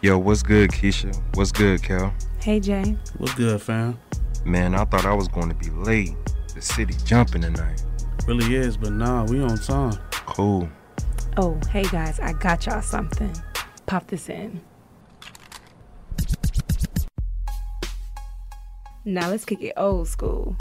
Yo, what's good, Keisha? What's good, Cal? Hey, Jay. What's good, fam? Man, I thought I was going to be late. The city jumping tonight. Really is, but nah, we on time. Cool. Oh, hey guys, I got y'all something. Pop this in. Now let's kick it old school.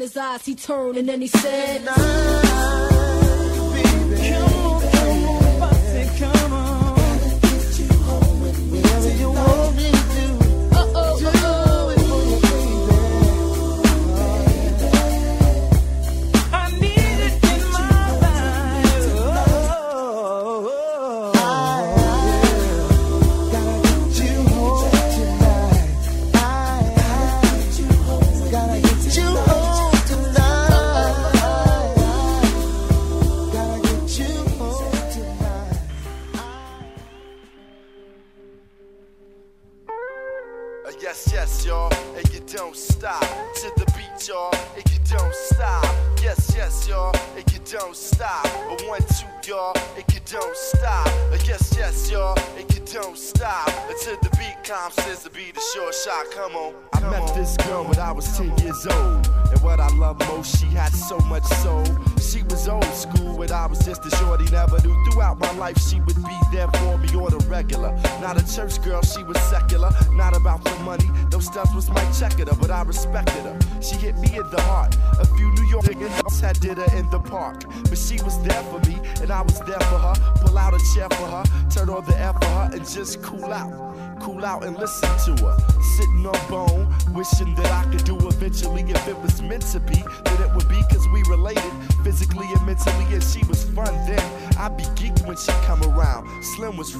in his eyes, he turned and then he said, Come on. Come on, come on. Whatever you want me to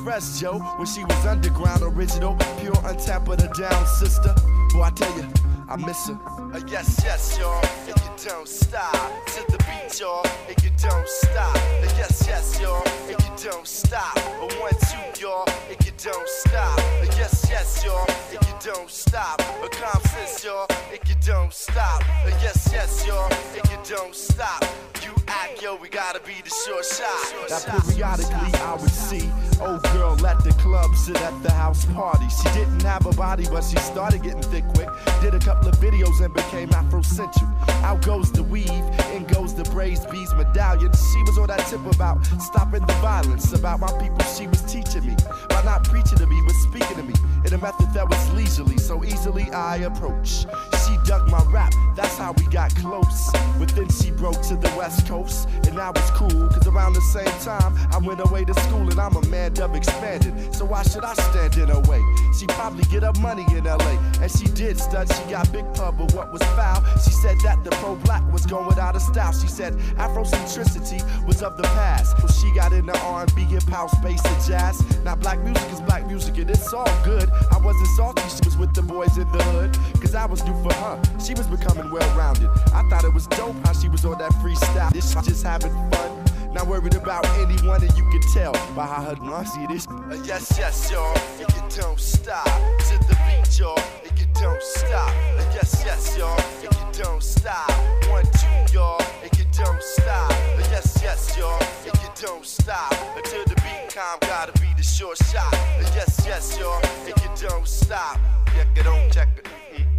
Fresh, Joe, when she was underground, original, pure, untapped, but a down sister. Boy, I tell you, I miss her. Uh, yes, yes, y'all, and you don't stop. To the beat, y'all, and you don't stop. Uh, yes, yes, y'all, and you don't stop. Uh, one, two, y'all, and you don't stop. Uh, yes, yes, y'all, and you don't stop. Uh, calm sense, y'all, and you don't stop. Uh, yes, yes, y'all, and you don't stop. You act, yo, we gotta be the short shot. Now, periodically, I would see old girl at the club, sit at the house party. She didn't have a body, but she started getting thick quick. Did a couple of videos and became Afrocentric. Out goes the weave, in goes the braids, beads, medallion. She was on that tip about stopping the violence, about my people. She was teaching me by not preaching to me, but speaking to me in a method that was leisurely, so easily I approach. She dug my rap, that's how we got close. But then she broke to the west coast, and that was cool, cause around the same time I went away to school, and I'm a man dub expanded. So why should I stand in her way? She probably get her money in LA, and she did stud, she got big pub, but what was foul? She said that the pro black was going out of style. She said Afrocentricity was of the past. So she got into R&B, hip house, bass, and jazz. Now black music is black music, and it's all good. I wasn't salty, she was with the boys in the hood, cause I was new for her. She was becoming well rounded. I thought it was dope how she was on that freestyle. This just having fun. Not worried about anyone, and you can tell by how her nasty this. Uh, yes, yes, y'all, and you don't stop to the beat, y'all, and you don't stop. Uh, yes, yes, y'all, and you don't stop. One, two, y'all, and you don't stop. Uh, yes, yes, y'all, and you don't stop. Until the beat calm, gotta be the short shot. Uh, yes, yes, y'all, and you don't stop. Check it on, check it.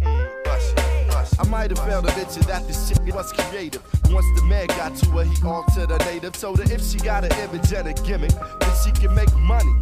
Mm-mm, I might have failed to mention that the shit was creative. Once the man got to her, he altered her native. Told her if she got an image and a gimmick, then she can make money.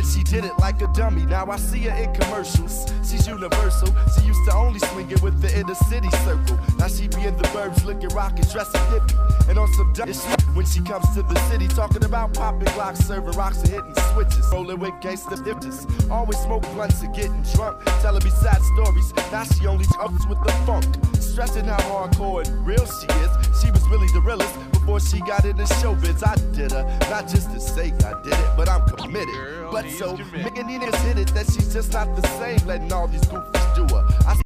And she did it like a dummy. Now I see her in commercials. She's universal. She used to only swing it with the inner city circle. Now she be in the burbs looking rockin', dressing hippie. And on some dumb shit when she comes to the city, talking about popping glocks, serving rocks and hitting switches. Rolling with gangsta dipters. Always smoke blunts and getting drunk. Telling me sad stories. Now she only talks with the funk. Stressing how hardcore and real she is. She was really the realest before she got into showbiz. I did her, not just to say I did it, but I'm committed. but so, making niggas hit it that she's just not the same, letting all these goofies do her. I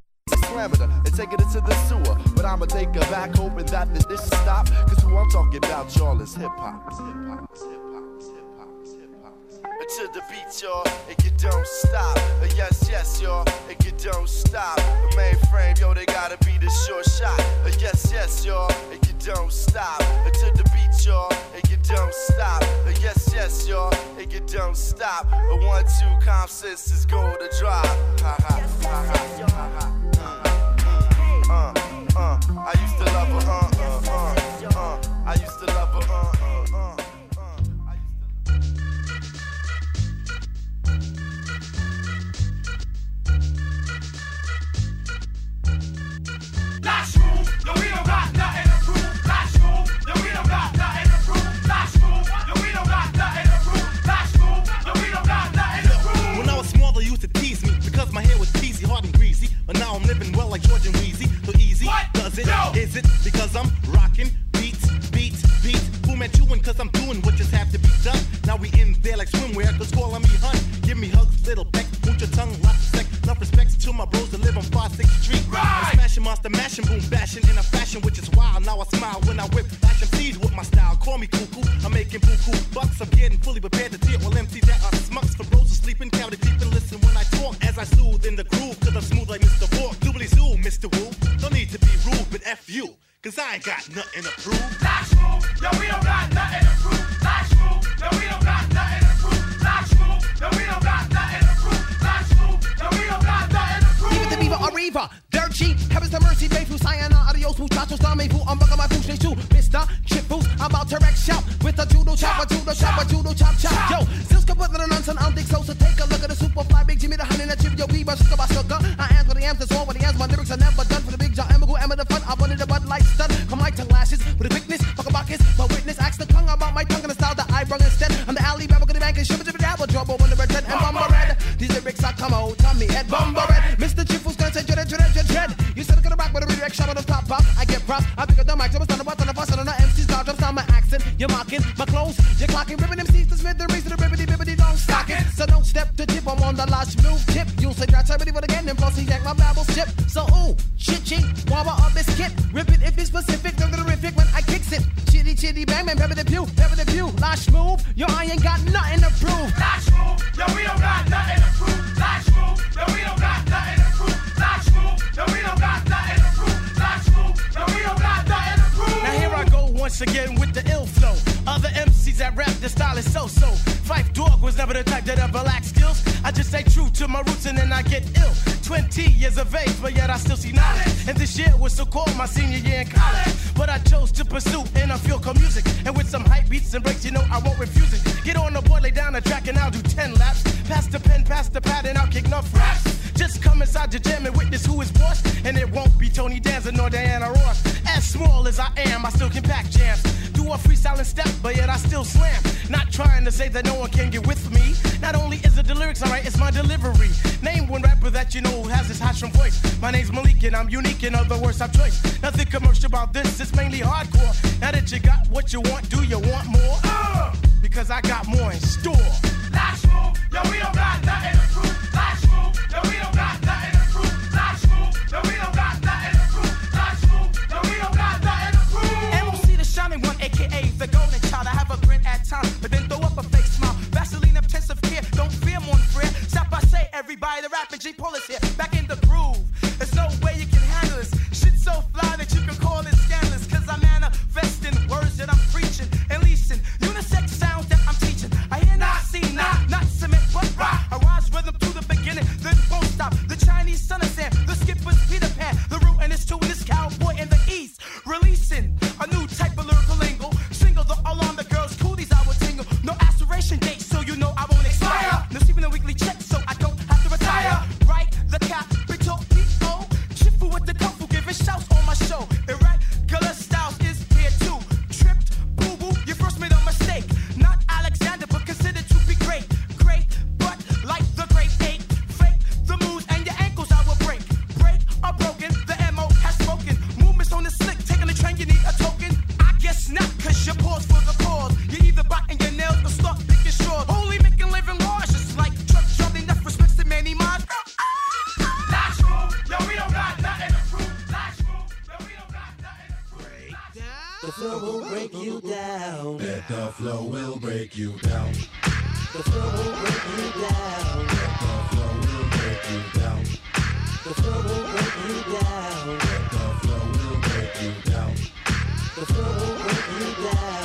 slamming her and taking her to the sewer, but I'ma take her back, hoping that the dishes stop. Cause who I'm talking about, y'all, is hip hop. Hip hop, hip hop, To the beat, y'all, and you don't stop. Uh, yes, yes, y'all, and you don't stop. The mainframe, yo, they gotta be the short shot. Uh, yes, yes, y'all, and you don't stop. Uh, to the beat, y'all, and you don't stop. Uh, yes, yes, y'all, and you don't stop. Uh, one, two, calm sense is going to drop. Ha ha, ha ha, ha ha. Uh, uh, I used to love her, uh, uh, uh, uh. I used Give me hugs, little peck, put your tongue, lots of sex. Enough respect to my bros that live on 5 6th Street. Right. I'm smashing, monster, mashing, boom, bashing in a fashion which is wild. Now I smile when I whip action seeds with my style. Call me cuckoo, I'm making buku bucks. I'm getting fully prepared to deal with MCs that are smucks for bros who sleeping, counted deep and listen when I talk. As I soothe in the groove, cause I'm smooth like Mr. Fork. Doobly zoo, Mr. Woo. No need to be rude, but F you, cause I ain't got nothing to prove. La Schmoove, no, we don't got nothing to prove. La Schmoove, no, we don't got nothing to prove. La Schmoove, no, we don't got nothing to prove. La Schmoove, no, we don't got nothing to prove. Even the beaver Arriva, cheap, heavens to mercy, pay through sayana, adios, muchachos, dame fu, I'm bugging my food straight to Mr. Chip Boost, I'm about to wreck shop with a judo chop, a judo chop, a judo chop chop. Yo, Silks can put the nonsense, I don't think so, so take a look at the super fly, big Jimmy, the honey, that chip, yo, beaver, sugar, by sugar. I am what I am, that's all what I am, my lyrics are never done for the big John, Emma, who am the fun, tongue lashes with a quickness, fuck a buckets. I'm the alley rapper, gonna bank and shimmer, jibber, dabble, trouble, when the red and bumper red. These lyrics I come out, Tommy head, bumper red. Mr. Chief who's gonna say dread, dread, dread, dread. You said I'm gonna rock with a redirect shot on the top box. I get props, I pick up the mic, on the bus, on the bus, on the MC's car, drops down my accent. You're mocking my clothes, you're clocking, ripping MCs to Smith, the reason the ribbity, bibbity, don't stock it. So don't step to tip, I'm on the last move tip. You'll say that's already, but again, and plus he yank my babble chip. So ooh, chit chit, wobble up this kit. Rip it if it's specific, don't terrific when I kicks it. Chitty chitty bang bang, pepper the pew, pepper the. La Schmoove, yo, I ain't got nothing to prove. La Schmoove, yo, we don't got nothing to prove. La Schmoove, yo, we don't got nothing to prove. La Schmoove, yo, we don't got nothing to prove. La Schmoove, yo, we don't got nothing to prove. Now here I go once again with the ill flow. Other MCs that rap, the style is so-so. Phife Dawg was never the type that ever lacked skills. I just stay true to my roots and then I get ill. 20 years of age, but yet I still see knowledge. And this year was so called my senior year in college. But I chose to pursue interfield music. And with some hype beats and breaks, you know I won't refuse it. Get on the board, lay down the track, and I'll do 10 laps. Pass the pen, pass the pad, and I'll kick enough raps. Just come inside your jam and witness who is boss. And it won't be Tony Danza nor Diana Ross. As small as I am, I still can pack jams. Do a freestyle and step, but yet I still slam. Not trying to say that no one can get with me. Not only is it the lyrics alright, it's my delivery. Name one rapper that you know who has this hot voice. My name's Malik and I'm unique in other words I've choice. Nothing commercial about this, it's mainly hardcore. Now that you got what you want, do you want more? Uh, because I got more in store. La Schmoove, yo, we don't got nothing to prove. The flow will break you down. Bet the flow will break you down. The flow will break you down. Bet the flow will break you down. The flow will break you down. Bet the flow will break you down. The flow will break you down.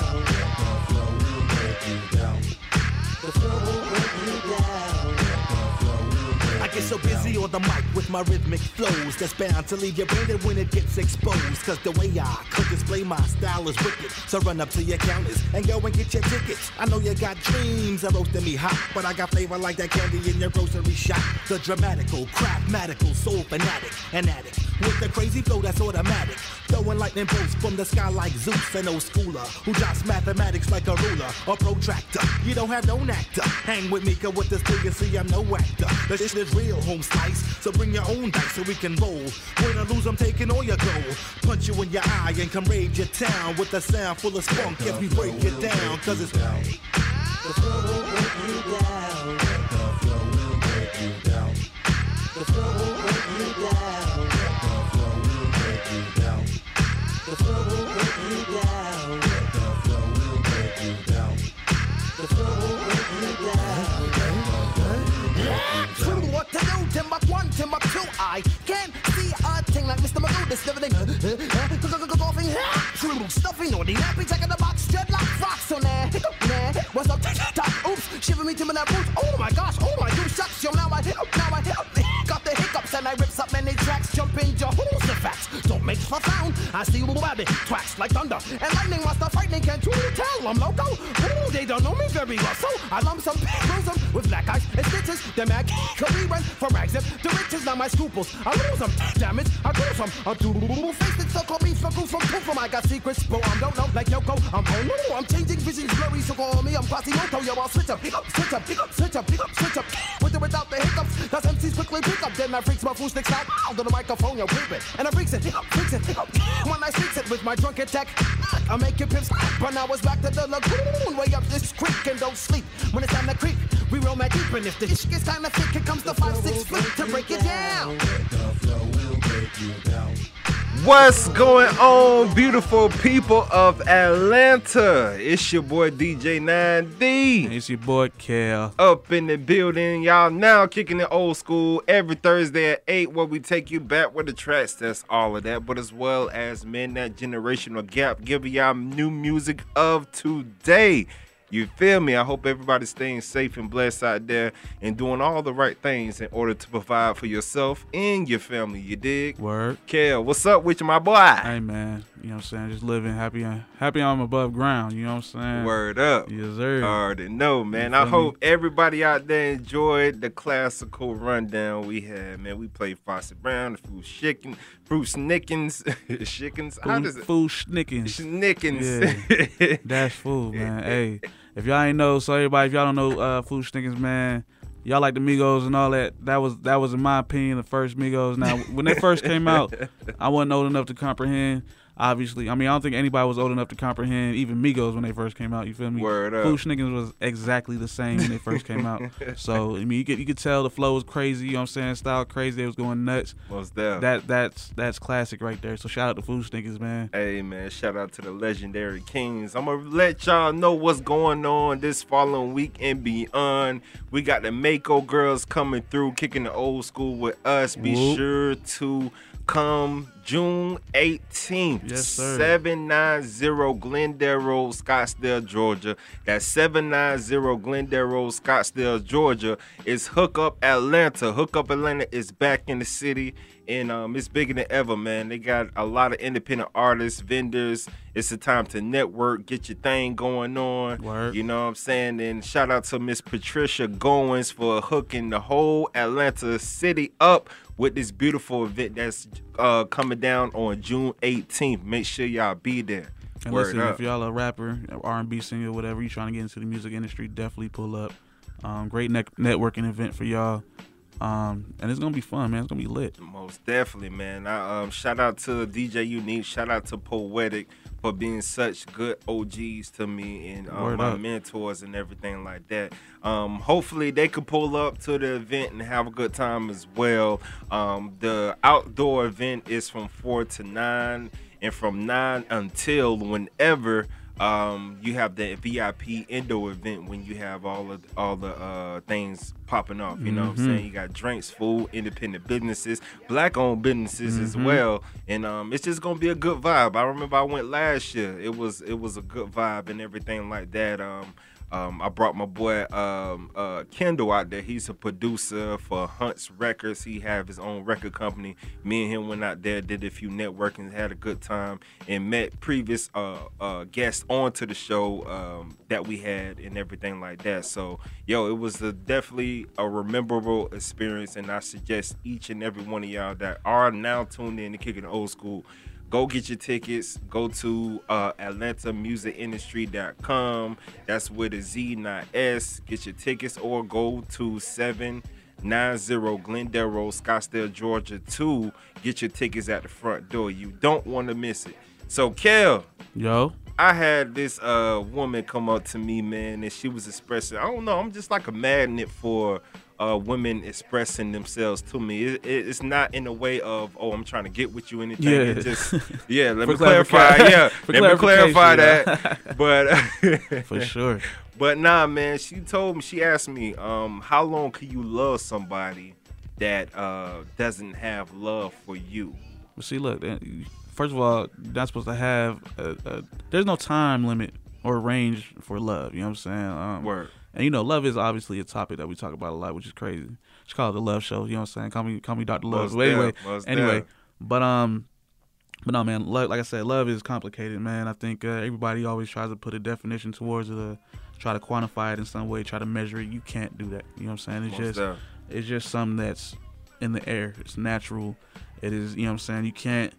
Get so busy on the mic with my rhythmic flows that's bound to leave you branded when it gets exposed. Cause the way I could display my style is wicked. So run up to your counters and go and get your tickets. I know you got dreams of roasting me hot, but I got flavor like that candy in your grocery shop. The dramatical, craftmatical, soul fanatic, an addict with the crazy flow that's automatic. Throwing lightning bolts from the sky like Zeus, an old schooler who drops mathematics like a ruler or protractor. You don't have no actor. Hang with me, cause with this thing you see, I'm no actor. The shit is real, home slice. So bring your own dice so we can roll. Win or lose, I'm taking all your gold. Punch you in your eye and come raid your town with a sound full of spunk. If we break it down, cause it's down. The flow will break you down. The flow will break you down. The flow thing like Mr. Magoo. This everything. Golfing. Stuffing on the nappy, uh, uh, taking the box, dreadlock, rocks on there. Nah. What's up? Top, oops, shiver me timber that boots. Oh my gosh, oh my goose shucks. Yo, now I hit up, now I oh, hit up. Got the hiccups and I rips up many tracks. Jump in your holes, the facts. Don't make a sound. I see you rabbit tracks like thunder. And lightning wants the frightening, can't you tell? I'm loco. Ooh, they don't know me very well. So I lump some, bruise them with black eyes and stitches. Then I can run from rags up to riches. Now my scruples, I lose them. It, I do some. I do face it, so call me from from from I got secrets, bro. I'm don't know like Yoko. I'm oh no, I'm changing visions blurry, so call me. I'm Quasimodo, yo. I'll switch up, pick up, switch up, pick up, switch up, pick up, switch up. With or without the hiccups, cause MCs quickly pick up. Then I freaks my fool sticks out to the microphone, yo, creep it. And I freaks it, pick up, freaks it, when I speaks it with my drunk attack, I make it pimps, but now it's back to the lagoon. Way up this creek and don't sleep when it's time to creep. We roll my deep, and if the shit gets kinda thick, here comes the five six flip to break it down. What's going on, beautiful people of Atlanta? It's your boy DJ 9D. It's your boy Cal. Up in the building, y'all now kicking it old school every Thursday at 8 where we take you back with the tracks. That's all of that, but as well as men that generational gap, giving y'all new music of today. You feel me? I hope everybody's staying safe and blessed out there and doing all the right things in order to provide for yourself and your family. You dig? Word. Kel, what's up with you, my boy? Hey man, you know what I'm saying? Just living happy, uh, happy I'm above ground. You know what I'm saying? Word up. Yes, sir. I already know, man. I hope me? everybody out there enjoyed the classical rundown we had, man. We played Fawcett Brown, the Fruit Chicken, Fruit Snickens, Chickens. How Food, does it? Fu-Schnickens. Schnickens. Yeah, that's food, man. Hey, if y'all ain't know, so everybody, if y'all don't know uh, Fu-Schnickens, man, y'all like the Migos and all that. That was that was in my opinion the first Migos. Now, when they first came out, I wasn't old enough to comprehend. Obviously, I mean, I don't think anybody was old enough to comprehend even Migos when they first came out. You feel me? Word up. Fu-Schnickens was exactly the same when they first came out. So I mean, you could you could tell the flow was crazy. You know what I'm saying? Style crazy. They was going nuts. Most deaf. That that's that's classic right there. So shout out to Fu-Schnickens, man. Hey man, shout out to the legendary Kings. I'm gonna let y'all know what's going on this following week and beyond. We got the Mako girls coming through, kicking the old school with us. Be Whoop. sure to come June 18th. Yes, sir. 790 Glendale Road, Scottsdale, Georgia. That's 790 Glendale Road, Scottsdale, Georgia. It's Hook Up Atlanta. Hook Up Atlanta is back in the city. And um, it's bigger than ever, man. They got a lot of independent artists, vendors. It's a time to network, get your thing going on. Word. You know what I'm saying? And shout out to Miss Patricia Goins for hooking the whole Atlanta city up with this beautiful event that's uh, coming down on June 18th. Make sure y'all be there. And Word listen, up. if y'all a rapper, R&B singer, whatever, you trying to get into the music industry, definitely pull up. Um, great ne- networking event for y'all. Um, and it's gonna be fun, man. It's gonna be lit. Most definitely, man. I um shout out to DJ Unique, shout out to Poetic for being such good OGs to me and um, my up. mentors and everything like that. Um, hopefully they could pull up to the event and have a good time as well. Um, the outdoor event is from four to nine, and from nine until whenever. Um, you have the VIP indoor event when you have all of all the uh, things popping off. You know what I'm saying? You got drinks, food, independent businesses, black owned businesses as Mhm. well. And um, it's just gonna be a good vibe. I remember I went last year. It was it was a good vibe and everything like that. Um, um, I brought my boy um, uh, Kendall out there. He's a producer for Hunt's Records. He have his own record company. Me and him went out there, did a few networking, had a good time, and met previous uh, uh, guests onto the show um, that we had and everything like that. So, yo, it was a, definitely a rememberable experience, and I suggest each and every one of y'all that are now tuned in to Kicking Old School go get your tickets go to uh atlantamusicindustry.com that's with a z not s get your tickets or go to 790 glendale road scottsdale georgia 2 get your tickets at the front door you don't want to miss it so kel Yo, I had this uh woman come up to me, man, and she was expressing. I don't know. I'm just like a magnet for uh women expressing themselves to me. It, it- it's not in a way of oh, I'm trying to get with you anything. Yeah. It's just yeah. Let me clarify. Yeah, let me clarify that. But for sure. But nah, man. She told me. She asked me, um, how long can you love somebody that uh doesn't have love for you? But see, look, first of all, you're not supposed to have. A, a, there's no time limit or range for love. You know what I'm saying? Um, Word. And you know, love is obviously a topic that we talk about a lot, which is crazy. Just call it the love show. You know what I'm saying? Call me, call me Doctor Love. But anyway, anyway, but um, But no, man. Love, like I said, love is complicated, man. I think uh, everybody always tries to put a definition towards it, uh, try to quantify it in some way, try to measure it. You can't do that. You know what I'm saying? It's Most just, it's just something that's in the air. It's natural. It is. You know what I'm saying? You can't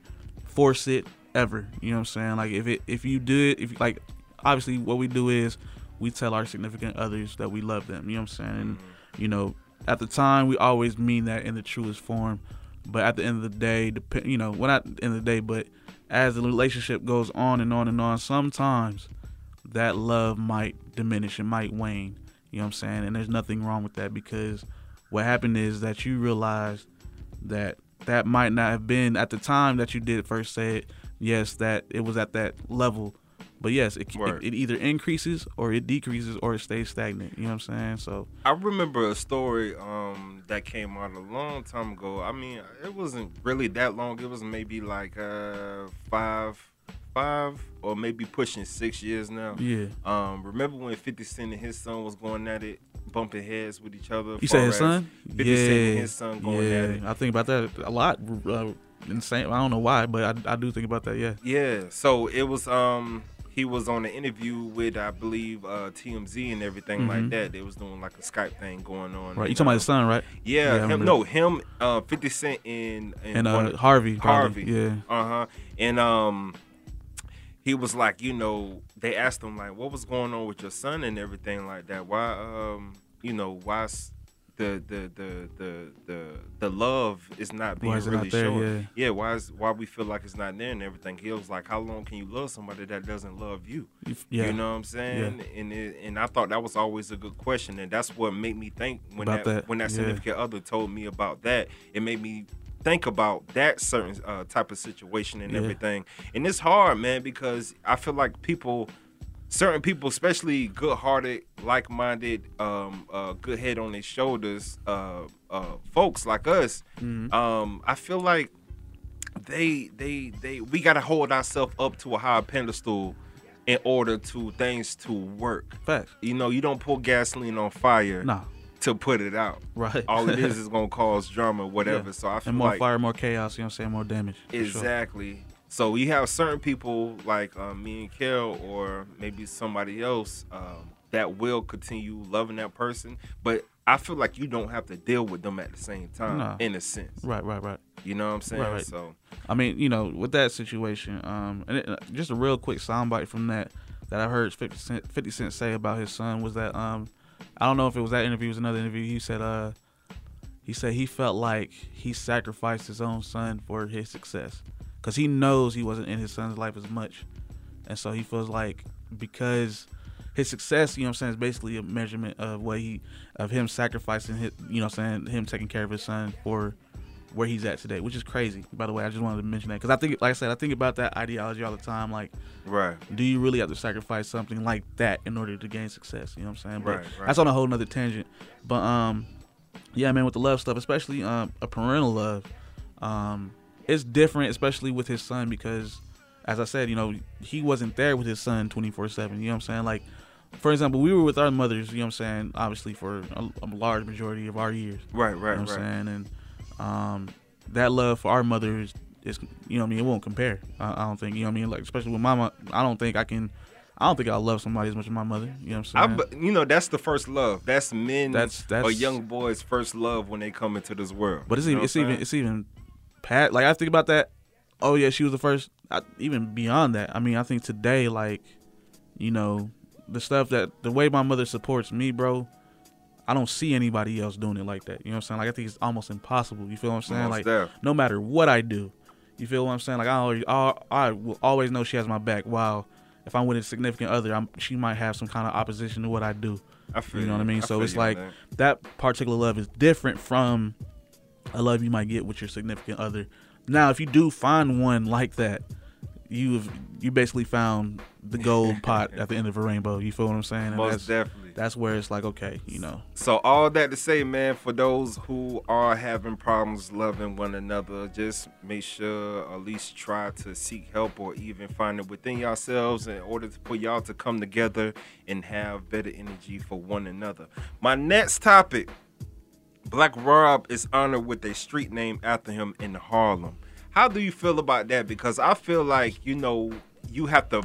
force it ever. You know what I'm saying? Like if it, if you do it, if like, obviously what we do is we tell our significant others that we love them. You know what I'm saying? And mm-hmm. you know, at the time we always mean that in the truest form. But at the end of the day, dep- you know, well not at the end of the day, but as the relationship goes on and on and on, sometimes that love might diminish, it might wane. You know what I'm saying? And there's nothing wrong with that because what happened is that you realize that that might not have been at the time that you did first say it. Yes, that it was at that level, but yes, it, it, it either increases or it decreases or it stays stagnant. You know what I'm saying? So I remember a story um, that came out a long time ago. I mean, it wasn't really that long. It was maybe like uh, five, five, or maybe pushing six years now. Yeah. Um, remember when Fifty Cent and his son was going at it, bumping heads with each other? you say his son? 50 yeah, Cent and his son going yeah. at it. I think about that a lot. Uh, insane. I don't know why, but I, I do think about that. Yeah. Yeah. So it was um he was on an interview with I believe uh TMZ and everything like Mhm. that. They was doing like a Skype thing going on. Right. You talking about uh, his son, right? Yeah, Yeah, him no, him uh 50 Cent and And, uh, one of- Harvey, probably, Harvey. yeah. Uh-huh. And um he was like, you know, they asked him like what was going on with your son and everything like that. Why um you know, why the the the the the the love is not being is really there? shown. Yeah. Yeah, why is why we feel like it's not there and everything. He was like, how long can you love somebody that doesn't love you? You yeah. You know what I'm saying? And it, and I thought that was always a good question, and that's what made me think when that, that, when that yeah. significant other told me about that. It made me think about that certain uh, type of situation and Yeah. everything. And it's hard, man, because I feel like people. Certain people, especially good-hearted, like-minded, um, uh, good head on their shoulders, uh, uh, folks like us, Mhm. um, I feel like they they they we gotta hold ourselves up to a higher pedestal in order to things to work. Facts. You know, you don't pour gasoline on fire Nah. to put it out. Right. All it is is gonna cause drama, whatever. Yeah. So I feel and more like fire, more chaos. You know what I'm saying? More damage. Exactly. sure. So you have certain people like um, me and Kel, or maybe somebody else um, that will continue loving that person, but I feel like you don't have to deal with them at the same time, No. in a sense. Right, right, right. You know what I'm saying? Right, right. So I mean, you know, with that situation, um, and it, just a real quick soundbite from that that I heard 50 Cent, 50 Cent say about his son was that um, I don't know if it was that interview, it was another interview. He said uh, he said he felt like he sacrificed his own son for his success because he knows he wasn't in his son's life as much, and so he feels like because his success, you know what I'm saying, is basically a measurement of what he of him sacrificing his, you know what I'm saying, him taking care of his son for where he's at today, which is crazy. By the way, I just wanted to mention that because I think, like I said, I think about that ideology all the time. Like, Right. Do you really have to sacrifice something like that in order to gain success? You know what I'm saying? But Right, right. That's on a whole nother tangent. But um, yeah, man, with the love stuff, especially um, a parental love, um, it's different, especially with his son because, as I said, you know, he wasn't there with his son 24 seven. You know what I'm saying? Like, for example, we were with our mothers. You know what I'm saying? Obviously, for a, a large majority of our years. Right, right, You know what I'm saying? And um, that love for our mothers is, you know, what I mean, it won't compare. I, I don't think, you know, what I mean, like especially with my mom, I don't think I can. I don't think I'll love somebody as much as my mother. You know what I, I'm saying? bu- you know, that's the first love. That's men That's- or that's- young boys' first love when they come into this world. But it's even it's even it's even pat like I think about that. Oh yeah, she was the first. I, even beyond that, I mean, I think today, like, you know, the stuff that the way my mother supports me, bro. I don't see anybody else doing it like that. You know what I'm saying? Like I think it's almost impossible. You feel what I'm saying? Most like def. no matter what I do, you feel what I'm saying? Like I always, I, I will always know she has my back. While if I'm with a significant other, I'm, she might have some kind of opposition to what I do. I feel you know what I mean? I so it's you like that particular love is different from a love you might get with your significant other. Now, if you do find one like that, you've you basically found the gold pot at the end of a rainbow. You feel what I'm saying? And Most that's, definitely. That's where it's like, okay, you know, So all that to say, man, for those who are having problems loving one another, just make sure at least try to seek help or even find it within yourselves in order to for y'all to come together and have better energy for one another. My next topic, Black Rob is honored with a street name after him in Harlem. how do you feel about that? Because I feel like you know you have to.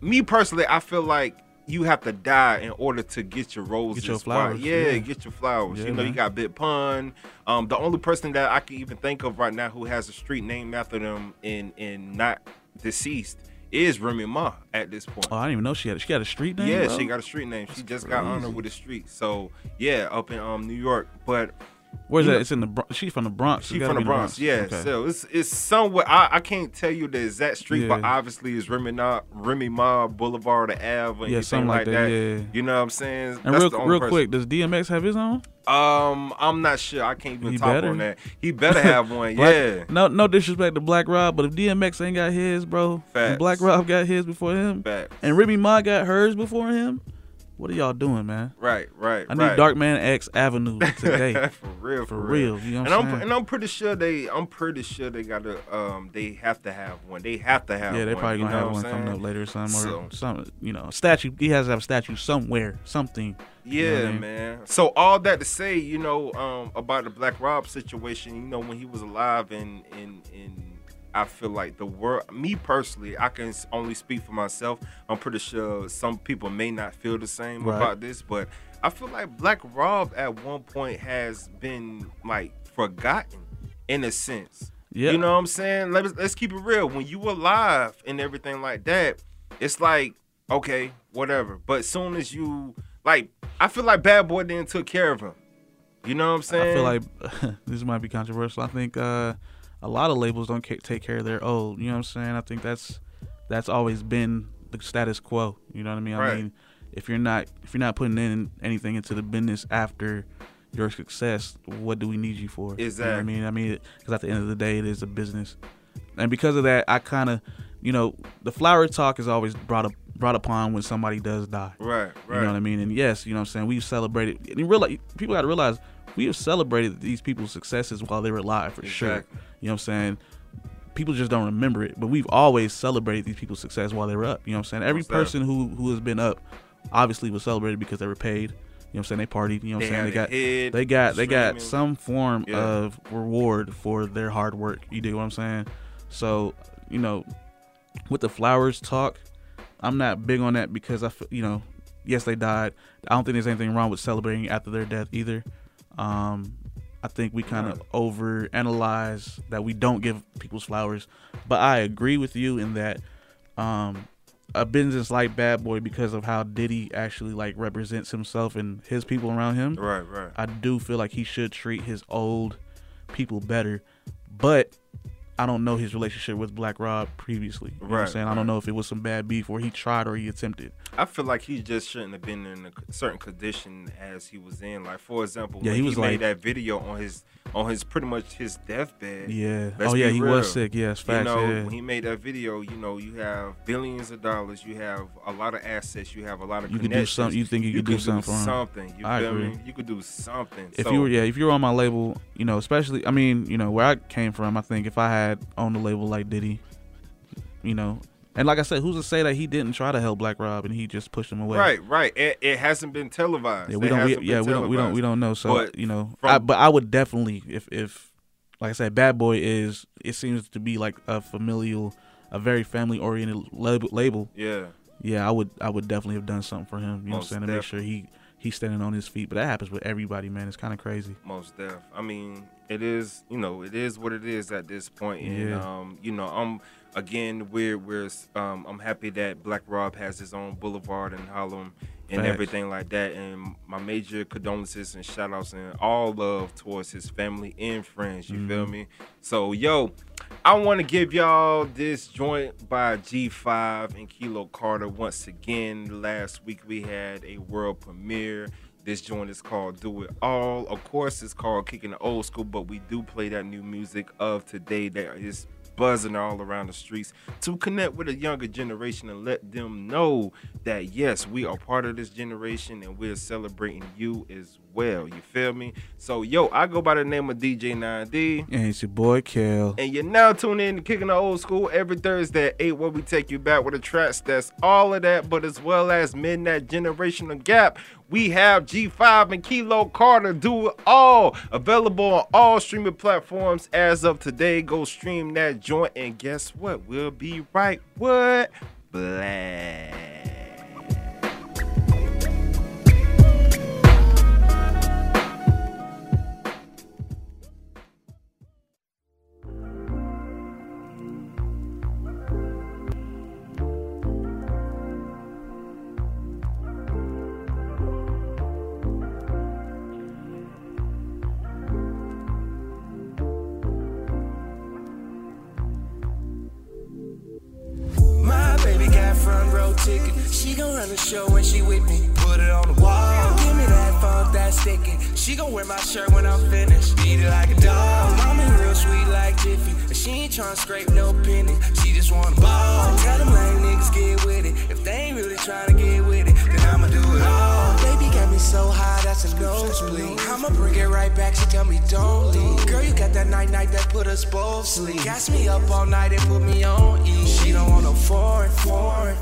Me personally, I feel like you have to die in order to get your roses. Get your flowers, Yeah, yeah. get your flowers. Yeah, you know, you man. got Big Pun. Um, the only person that I can even think of right now who has a street named after them in in not deceased is Remy Ma at this point. Oh, I didn't even know she had she got a street name. Yeah, bro? she got a street name. She just got honored with a street. So yeah, up in um New York. But Where's that? know- It's in the. Bro- She's from the Bronx. It's she gotta from the be Bronx, yeah. Okay. So it's it's somewhere I, I can't tell you the exact street, but obviously it's Remy Ma, Remy Ma Boulevard or Ave or Yeah, anything something like that, yeah. You know what I'm saying? and That's real the real person. quick, does DMX have his own? Um, I'm not sure. I can't even He talk better. on that. He better have one. Black- yeah. No, no disrespect to Black Rob, but if DMX ain't got his, bro, Facts. Black Rob got his before him, Facts. and Remy Ma got hers before him, what are y'all doing, man? Right, right. I need right. Darkman X Avenue today. for real, for, For real. real, you know what and I'm saying? and I'm pretty sure they I'm pretty sure they gotta um they have to have one. They have to have yeah, they're probably gonna have one I'm coming up later or something, or So- some, you know, statue. He has to have a statue somewhere, something. You know Yeah, I mean? man. So all that to say, you know, um, about the Black Rob situation, you know, when he was alive and and and I feel like the world, me personally, I can only speak for myself. I'm pretty sure some people may not feel the same Right. about this, but I feel like Black Rob at one point has been like forgotten in a sense. Yeah. You know what I'm saying? Let's let's keep it real. When you were alive and everything like that, it's like okay, whatever. But as soon as you like, I feel like Bad Boy then took care of him. You know what I'm saying? I feel like this might be controversial. I think uh, a lot of labels don't ca- take care of their old. You know what I'm saying? I think that's that's always been the status quo. You know what I mean? I Right. mean, if you're not if you're not putting in anything into the business after your success, what do we need you for? You know what I mean? I mean, because at the end of the day, it is a business, and because of that, I kind of, you know, the flower talk is always brought up brought upon when somebody does die. Right, Right. You know what I mean? And yes, you know what I'm saying? We've celebrated and you realize people gotta realize we have celebrated these people's successes while they were alive for sure. You know what I'm saying? People just don't remember it. But we've always celebrated these people's success while they were up. You know what I'm saying? Every person who who has been up obviously was celebrated because they were paid. You know what I'm saying? They partied. You know what I'm saying? They got hit, they got they got some form Yeah. of reward for their hard work. You dig what I'm saying? So, you know, with the flowers talk, I'm not big on that because I, you know, yes they died. I don't think there's anything wrong with celebrating after their death either. Um, I think we kind of over analyze that we don't give people's flowers, but I agree with you in that um, a business like Bad Boy because of how Diddy actually like represents himself and his people around him. Right, right. I do feel like he should treat his old people better, but I don't know his relationship with Black Rob previously. You know what I'm Right, saying? I don't know if it was some bad beef or he tried or he attempted. I feel like he just shouldn't have been in a certain condition as he was in. Like for example, Yeah, when he was made like- that video on his on his pretty much his deathbed. Yeah. Let's oh yeah, he real. was sick. Yes, facts. You know, yeah. when he made that video, you know, you have billions of dollars, you have a lot of assets, you have a lot of You could do something- you think you could do something for him. something. You I feel agree. me? You could do something. if So, you were yeah, if you were on my label, you know, especially I mean, you know, where I came from, I think if I had owned a label like Diddy, you know, and like I said, who's to say that he didn't try to help Black Rob and he just pushed him away? Right, right. It, it hasn't been televised. Yeah, we It don't. We, yeah, we don't. We don't. We don't know. So But you know, from- I, but I would definitely, if if like I said, Bad Boy is. It seems to be like a familial, a very family oriented label. label. Yeah. Yeah, I would. I would definitely have done something for him. You know what I'm saying to make sure he he's standing on his feet. But that happens with everybody, man. It's kind of crazy. Most def. I mean, it is. You know, it is what it is at this point. And Yeah. um, you know, I'm again. We're we're. Um, I'm happy that Black Rob has his own boulevard in Harlem and Facts. everything like that. And my major condolences and shout outs and all love towards his family and friends. You feel Mhm. me? So yo. I want to give y'all this joint by G5 and Kilo Carter once again. Last week we had a world premiere. This joint is called Do It All. Of course, it's called Kicking the Old School, but we do play that new music of today that is buzzing all around the streets to connect with a younger generation and let them know that yes, we are part of this generation and we're celebrating you as well. You feel me? So, yo, I go by the name of DJ 9D. And it's your boy Kel. And you're now tuning in to Kicking the Old School every Thursday at 8, where we take you back with the tracks that's all of that, but as well as Midnight Generational Gap, We have G5 and Kilo Carter do it all. Available on all streaming platforms as of today. Go stream that joint, and guess what? We'll be right. What? Black. My shirt when I'm finished. Beat it like a dog. Mommy real sweet like Jiffy. And she ain't tryna scrape no penny. She just wanna ball. Tell them lame niggas get with it. If they ain't really tryna get with it, then I'ma do it all. Baby got me so high, that's a nosebleed. I'ma bring it right back. She tell me don't leave. Girl, you got that night night that put us both sleep. Gas me up all night and put me on E. She don't want no foreign, foreign.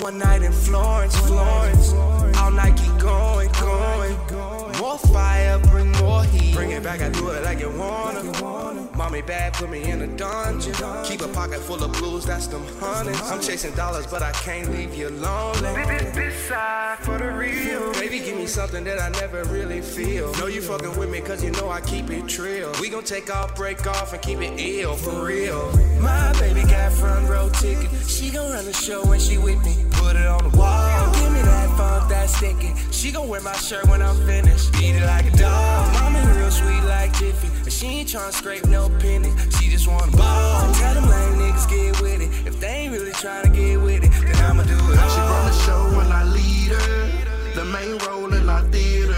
One night in Florence, Florence. All night keep going, going. More fire, bring more heat. Bring it back, I do it like you wanna. Mommy bad, put me in a dungeon. Keep a pocket full of blues, that's them hundreds. I'm chasing dollars, but I can't leave you lonely. This side for the real. Baby, give me something that I never really feel. Know you fucking with me, cause you know I keep it trill. We gon' take off, break off, and keep it ill for real. My baby got front row ticket. She gon' run the show when she with me. Put it on the wall. Give me that funk that's sticking. She gon' wear my shirt when I'm finished. Beat it like a dog. Mommy real sweet like Jiffy. She ain't tryna scrape no penny. She just wanna ball. Tell them lame niggas get with it. If they ain't really tryna get with it, then I'ma do it all. She run the show and I lead her. The main role in our theater.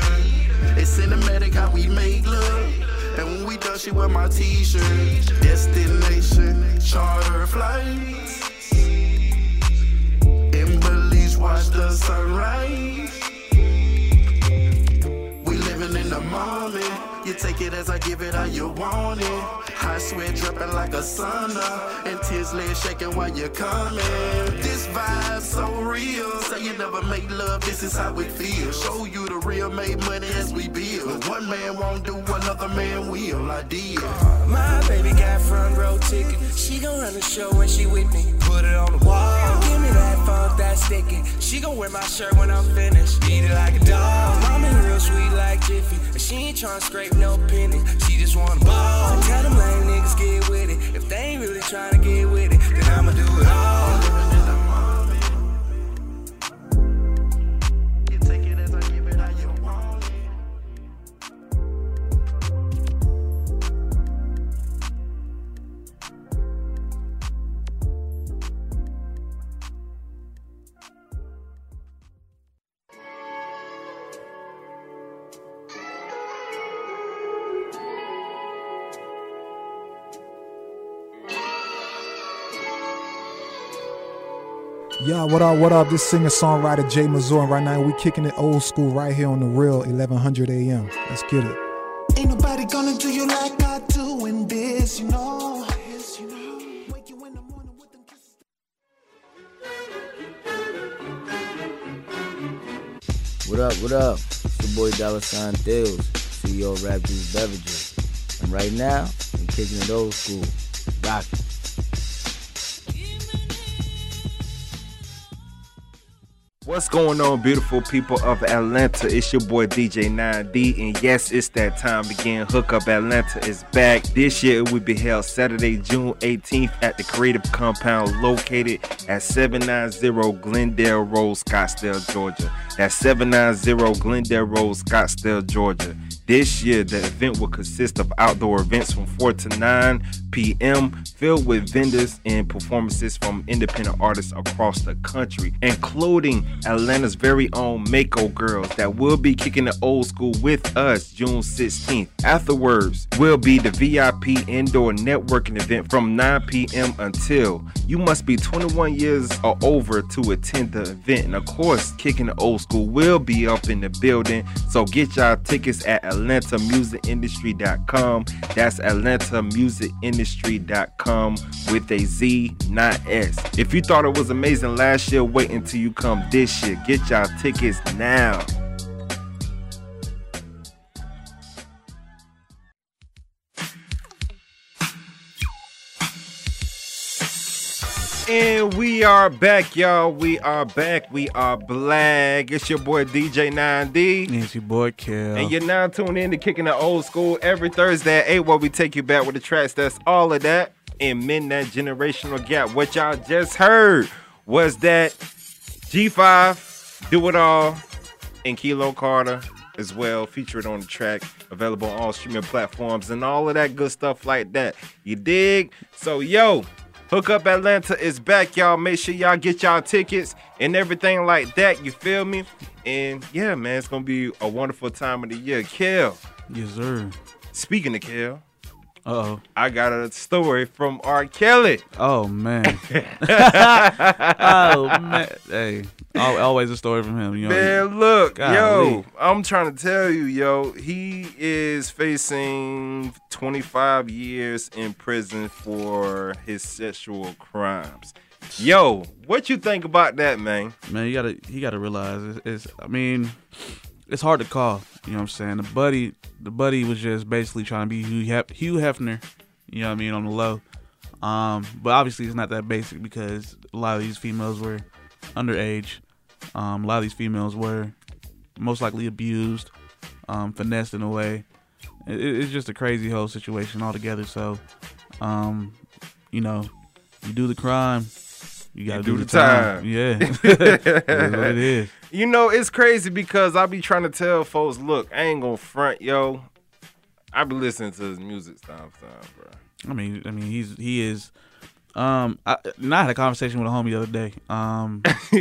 It's cinematic how we make love. And when we done, she wear my t-shirt. Destination, charter flights. You take it as I give it how you want it. Hot sweat dripping like a sauna. And tears lay shaking while you're coming. This vibe so real. Say you never make love, this is how it feels. Show you the real, make money as we build. One man won't do, another man will. I. My baby got front row ticket. She gon' run the show when she with me. Put it on the wall. Funk that's sticking. She gon' wear my shirt when I'm finished. Beat it like a dog. Mommy real sweet like Jiffy. And she ain't tryna scrape no penny. She just wanna ball. Tell them lame niggas get with it. If they ain't really tryna get with it, Yeah, what up, what up? This singer songwriter Jay Mazur, and right now we kicking it old school right here on the real 1100 AM. Let's get it. Ain't nobody gonna do you like I do in this, you know. What up, what up? It's your boy Dollar Sign Thills, CEO of Rap Juice Beverages. And right now, I'm kicking it old school. Rockin'. What's going on, beautiful people of Atlanta? It's your boy DJ 9D, and yes, it's that time again. Hook Up Atlanta is back. This year it will be held Saturday, June 18th at the Creative Compound located at 790 Glendale Road, Scottdale, Georgia. That's 790 Glendale Road, Scottdale, Georgia. This year, the event will consist of outdoor events from 4 to 9 p.m., filled with vendors and performances from independent artists across the country, including Atlanta's very own Mako Girls that will be kicking the old school with us June 16th. Afterwards, will be the VIP indoor networking event from 9 p.m. until you must be 21 years or over to attend the event. And of course, kicking the old school will be up in the building. So get y'all tickets at AtlantaMusicIndustry.com. That's AtlantaMusicIndustry.com with a Z, not S. If you thought it was amazing last year, wait until you come this year. Get y'all tickets now. And we are back, y'all. We are back. We are black. It's your boy DJ 9D. It's your boy Kel. And you're now tuned in to Kicking the Old School every Thursday at 8 where we take you back with the tracks that's all of that and mend that generational gap. What y'all just heard was that G5, Do It All, and Kilo Carter as well, featured on the track, available on all streaming platforms and all of that good stuff like that. You dig? So, yo, Hook Up Atlanta is back, y'all. Make sure y'all get y'all tickets and everything like that. You feel me? And yeah, man, it's gonna be a wonderful time of the year. Kel. Yes, sir. Speaking of Kel, Uh-oh. I got a story from R. Kelly. Oh man. oh man. Hey, always a story from him. You know. Man, look, Golly. yo, I'm trying to tell you, yo, he is facing 25 years in prison for his sexual crimes. Yo, what you think about that, man? Man, you gotta he gotta realize it's, it's I mean, it's hard to call. You know what I'm saying? The buddy the buddy was just basically trying to be Hugh, Hef- Hugh Hefner, you know what I mean, on the low. Um, but obviously it's not that basic because a lot of these females were underage. Um, a lot of these females were most likely abused, um, finessed in a way. It, it- it's just a crazy whole situation altogether. So, um, you know, you do the crime, you gotta do do, the time. time. Yeah, it is what it is. You know, it's crazy because I be trying to tell folks, look, I ain't gonna front, yo. I be listening to his music time time, bro. I mean, I mean, he's he is. Um, I, had a conversation with a homie the other day. Um,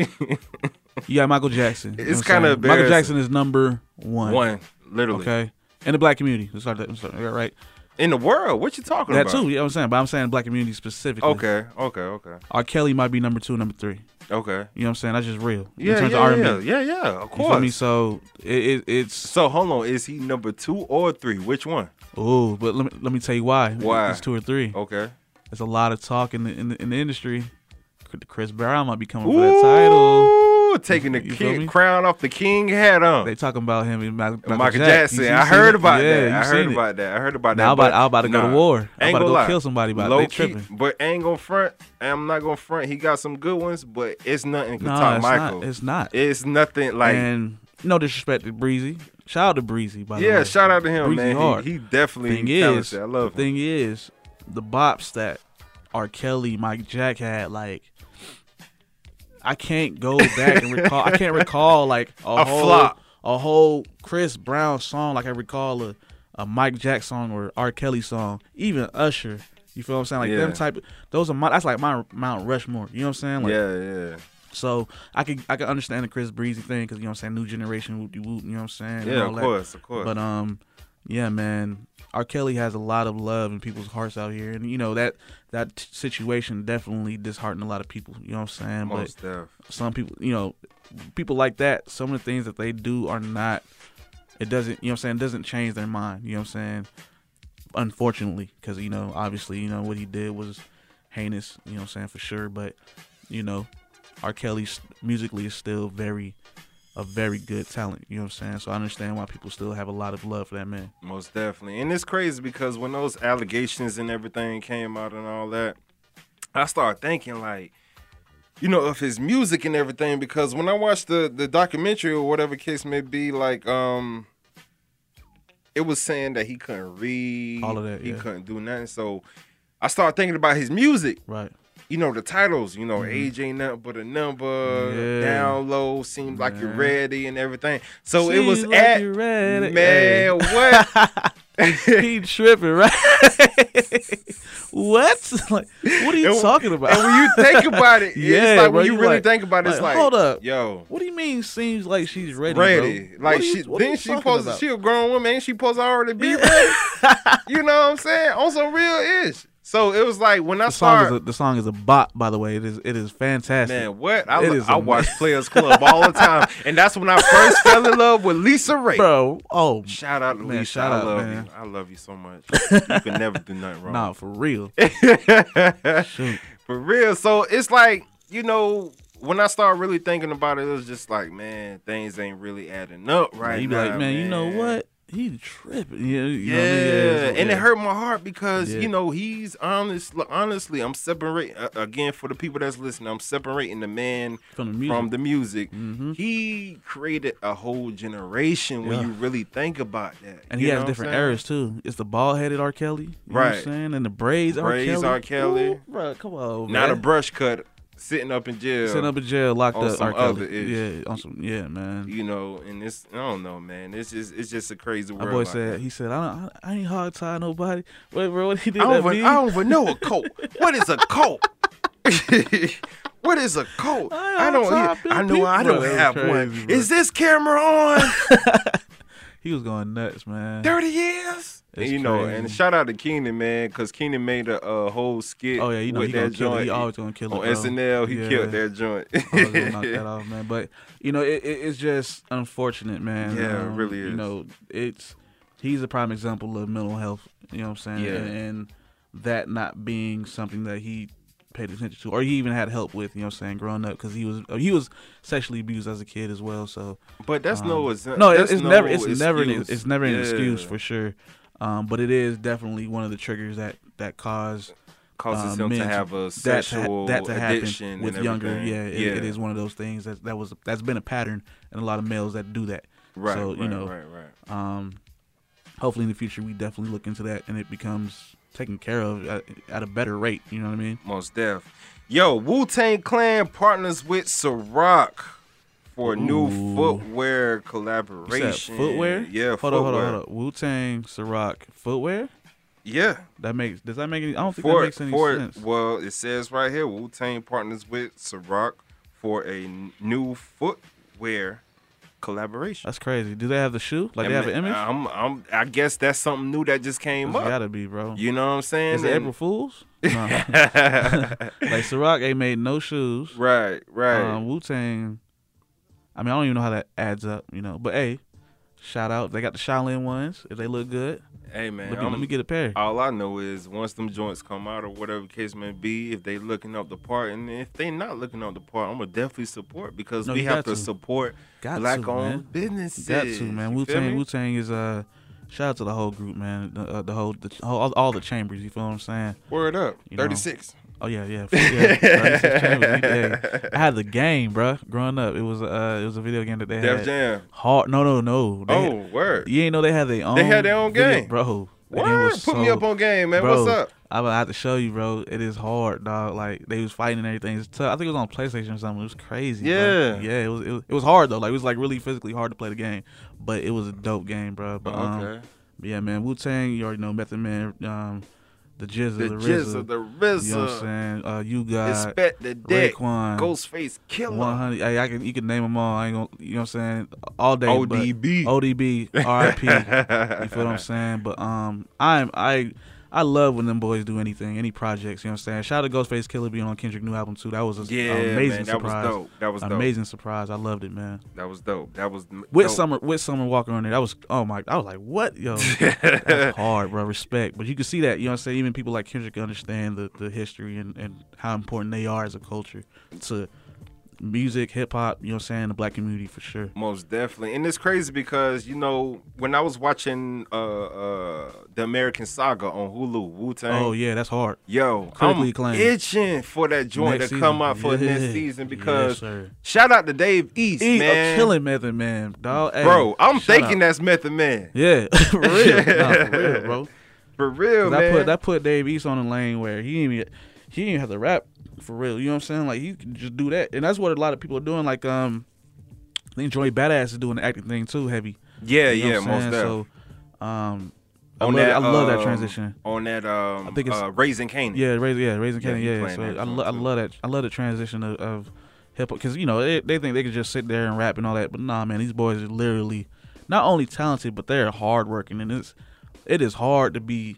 you got Michael Jackson. you know It's what I'm kinda saying? Michael embarrassing. Jackson is number one. One, literally. Okay, in the black community. Let's start that. let's start that, right? In the world, what you talking about? That about? too. You know what I'm saying? But I'm saying black community specifically. Okay, okay, okay. R. Kelly might be number two, number three. Okay. You know what I'm saying? That's just real. Yeah, in terms yeah, of R&B. yeah, yeah, yeah, of You feel me? course. So it, it, it's So hold on, is he number two or three? Which one? oh, but let me let me tell you why. Why? It's two or three. Okay. There's a lot of talk in the in the, in the industry. Chris Brown might be coming for that title. Taking the king, crown off the king hat on. They talking about him and Michael, Michael, Michael Jackson. I heard about Yeah, that. I heard it. about that. I heard about that. Now I'm about, I'm about to go to war. I'm ain't about to go lie. kill somebody about it. Low They key, tripping. but ain't gonna front. I'm not gonna front. He got some good ones, but it's nothing can No, top it's Michael. not. It's not. It's nothing like. and no disrespect to Breezy. Shout out to Breezy, by the yeah, shout out to him, Breezy man. hard. He, he definitely thing talented. is, I love him. thing is, the bops that R. Kelly, Mike Jack had, like, I can't go back and recall. I can't recall like a, A whole flop. a whole Chris Brown song like I recall a, a Mike Jack song or R. Kelly song, even Usher. You feel what I'm saying? Like them Yeah. type. Those are my. That's like my Mount Rushmore. You know what I'm saying? Like, yeah, yeah. So I can I can understand the Chris Breezy thing because you know what I'm saying, new generation, whoop de whoop. You know what I'm saying? Yeah, of that. course, of course. But um, yeah, man, R. Kelly has a lot of love in people's hearts out here, and you know that that t- situation definitely disheartened a lot of people. You know what I'm saying? Most but def. some people, you know, people like that. Some of the things that they do are not. It doesn't, you know what I'm saying, doesn't change their mind. You know what I'm saying? Unfortunately, because you know, obviously, you know what he did was heinous. You know what I'm saying for sure. But you know, R. Kelly musically is still very, a very good talent. You know what I'm saying? So I understand why people still have a lot of love for that man. Most definitely. And it's crazy because when those allegations and everything came out and all that, I started thinking like, you know, of his music and everything. Because when I watched the the documentary or whatever case may be, like, um, it was saying that he couldn't read, All of that, he yeah. couldn't do nothing. So I started thinking about his music. Right. You know the titles. You know, Mhm. age ain't nothing but a number. Yeah. Down low, seems like you're ready and everything. So it was like at man. Hey. What? he tripping, right? what? Like, what are you And- talking about? and when you think about it, yeah, it's like when you really think about it, it's like, hold up, yo, What do you mean? Seems like she's ready. ready. bro? Like you- she then she supposed about? she a grown woman, ain't she supposed to already be ready? you know what I'm saying? On some real ish. So it was like when I The song started is a, the song is a bop, by the way. It is it is fantastic. Man, what? I, It lo- is I a- watch Players Club all the time. And that's when I first fell in love with LisaRaye. Bro, oh Shout out to man, Lisa. shout I out, love man. you. I love you so much. you can never do nothing wrong. Nah, for real. For real. So it's like, you know, when I start really thinking about it, it was just like, man, things ain't really adding up right you be now. like, man, you know what? He tripping. Yeah, you Yeah, know mean? so- and yeah. it hurt my heart because Yeah. you know he's honest. Honestly, I'm separating uh, again for the people that's listening. I'm separating the man From the music. From the music. Mhm. He created a whole generation when Yeah. you really think about that. And he has know what I'm different eras too. It's the bald headed R. Kelly, you know what I'm Right. saying? And the braids, Braids R. R. Kelly. Kelly. Ooh, bro, come on, Not a brush cut, sitting up in jail. Sitting up in jail, locked up. some other ish. Yeah, on some. Yeah, man. You know, and it's I don't know, man. It's just it's just a crazy world. My boy out said there. he said I don't I ain't hard tie nobody. Wait, bro, what he did I that don't, even? I don't even know a cult. What is a cult? what is a cult? I don't. I know I don't have one. Is this camera on? He was going nuts, man. Thirty years. It's And, you know, crazy. and shout out to Kenan, man, because Kenan made a, a whole skit. Oh yeah, you know with he gonna that kill it. joint. He always gonna kill it. on bro. SNL. He Yeah. killed that joint. I gonna knock that off, man. But you know, it, it, it's just unfortunate, man. Yeah, it Um, really You know, it's he's a prime example of mental health. You know what I'm saying? Yeah. And, and that not being something that he paid attention to, or he even had help with. You know what I'm saying? Growing up, because he was he was sexually abused as a kid as well. So, But that's no um, ex- no, that's it's no never it's never an, excuse. it's never an excuse for sure. Um, but it is definitely one of the triggers that that cause Causes um, him to have a that to ha- sexual that to happen addiction with younger. Yeah, it, it Yeah. is one of those things that that was that's been a pattern in a lot of males that do that. Right, So you right, know, right, right. Um, hopefully in the future we definitely look into that and it becomes taken care of at, at a better rate. You know what I mean? Most def. Yo, Wu Tang Clan partners with Ciroc for a new footwear collaboration. footwear? Yeah, hold footwear. on, hold on, hold on. Wu Tang, Ciroc, footwear. Yeah. That makes does that make any? I don't think For, that makes any for sense. well, it says right here, Wu Tang partners with Ciroc for a new footwear collaboration. That's crazy. Do they have the shoe? Like they have an image? I'm, I'm, I guess that's something new that just came It's up. gotta be, bro. You know what I'm saying? Is it And- April Fools? No. like Ciroc ain't made no shoes. Right, right. Um, Wu Tang. I mean, I don't even know how that adds up, you know. But hey, shout out. They got the Shaolin ones. If they look good, Hey man, let me, let me get a pair. All I know is once them joints come out or whatever case may be, if they looking up the part, and if they not looking up the part, I'm gonna definitely support because No, we have to, support Got black to, owned businesses. Got to, man. Wu Tang. Wu Tang is uh, shout out to the whole group, man. The, uh, the whole, the, all, all the chambers. You feel what I'm saying? Word up. You know? 36. Oh yeah, yeah, yeah. 36 chambers. We- hey, I had the game, bro. Growing up, it was uh, it was a video game that they Def had. Jam. Hard. No, no, no. They Oh, had- word. You ain't know they had their own. They had their own video- game. bro. Word. Put me up on game, man. Bro, What's up? I'm have to show you, bro. It is hard, dog. Like they was fighting and everything. It's tough. I think it was on PlayStation or something. It was crazy. bro. Yeah. yeah. It was, it was. It was hard though. Like it was like really physically hard to play the game, but it was a dope game, bro. But um, Okay. yeah, man. Wu Tang, you already know Method Man, um, the GZA, The the, GZA, RZA, the You know what I'm saying? Uh, you got Respect the dick. Raekwon, Ghostface Killah. 100. Hey, I can you can name them all. I ain't gonna. You know what I'm saying? All day. ODB. ODB. R.I.P. you feel what I'm saying? But um, I'm I. I love when them boys do anything, any projects. You know what I'm saying? Shout out to Ghostface Killah being on Kendrick new album too. That was a, Yeah, an amazing man, that was surprise. dope. That was An dope. amazing surprise. I loved it, man. That was dope. That was m- With. Summer, with Summer Walker on there, that was oh my! I was like, what, yo, that's hard, bro. Respect, but you can see that, you know what I'm saying. Even people like Kendrick understand the, the history and, and how important they are as a culture to music, hip hop. You know what I'm saying, the black community for sure. Most definitely, and it's crazy because you know when I was watching uh uh the American Saga on Hulu, Wu Tang. Oh yeah, that's hard. Yo, Critically I'm acclaimed. itching for that joint Next to come season. out for next season because sir. shout out to Dave East, E, man. a killing Method Man, dog. Hey, bro, I'm thinking out. that's Method Man. Yeah, for real, Nah, for real, bro. For real, man. That put that put Dave East on a lane where he didn't even he didn't even have to rap for real. You know what I'm saying? Like you can just do that, and that's what a lot of people are doing. Like um, I think Joey Badass is doing the acting thing too, heavy. Yeah, You know yeah, most saying? def. So, um, I love, that, I love that um, transition. On that, um, I think it's uh, Raising Kanan. Yeah, raising yeah, raising Yeah, Kanan. he Yeah, so I, lo- I love that. I love the transition of, of hip hop because you know they, they think they can just sit there and rap and all that, but nah, man, these boys are literally not only talented, but they're hardworking, and it's it is hard to be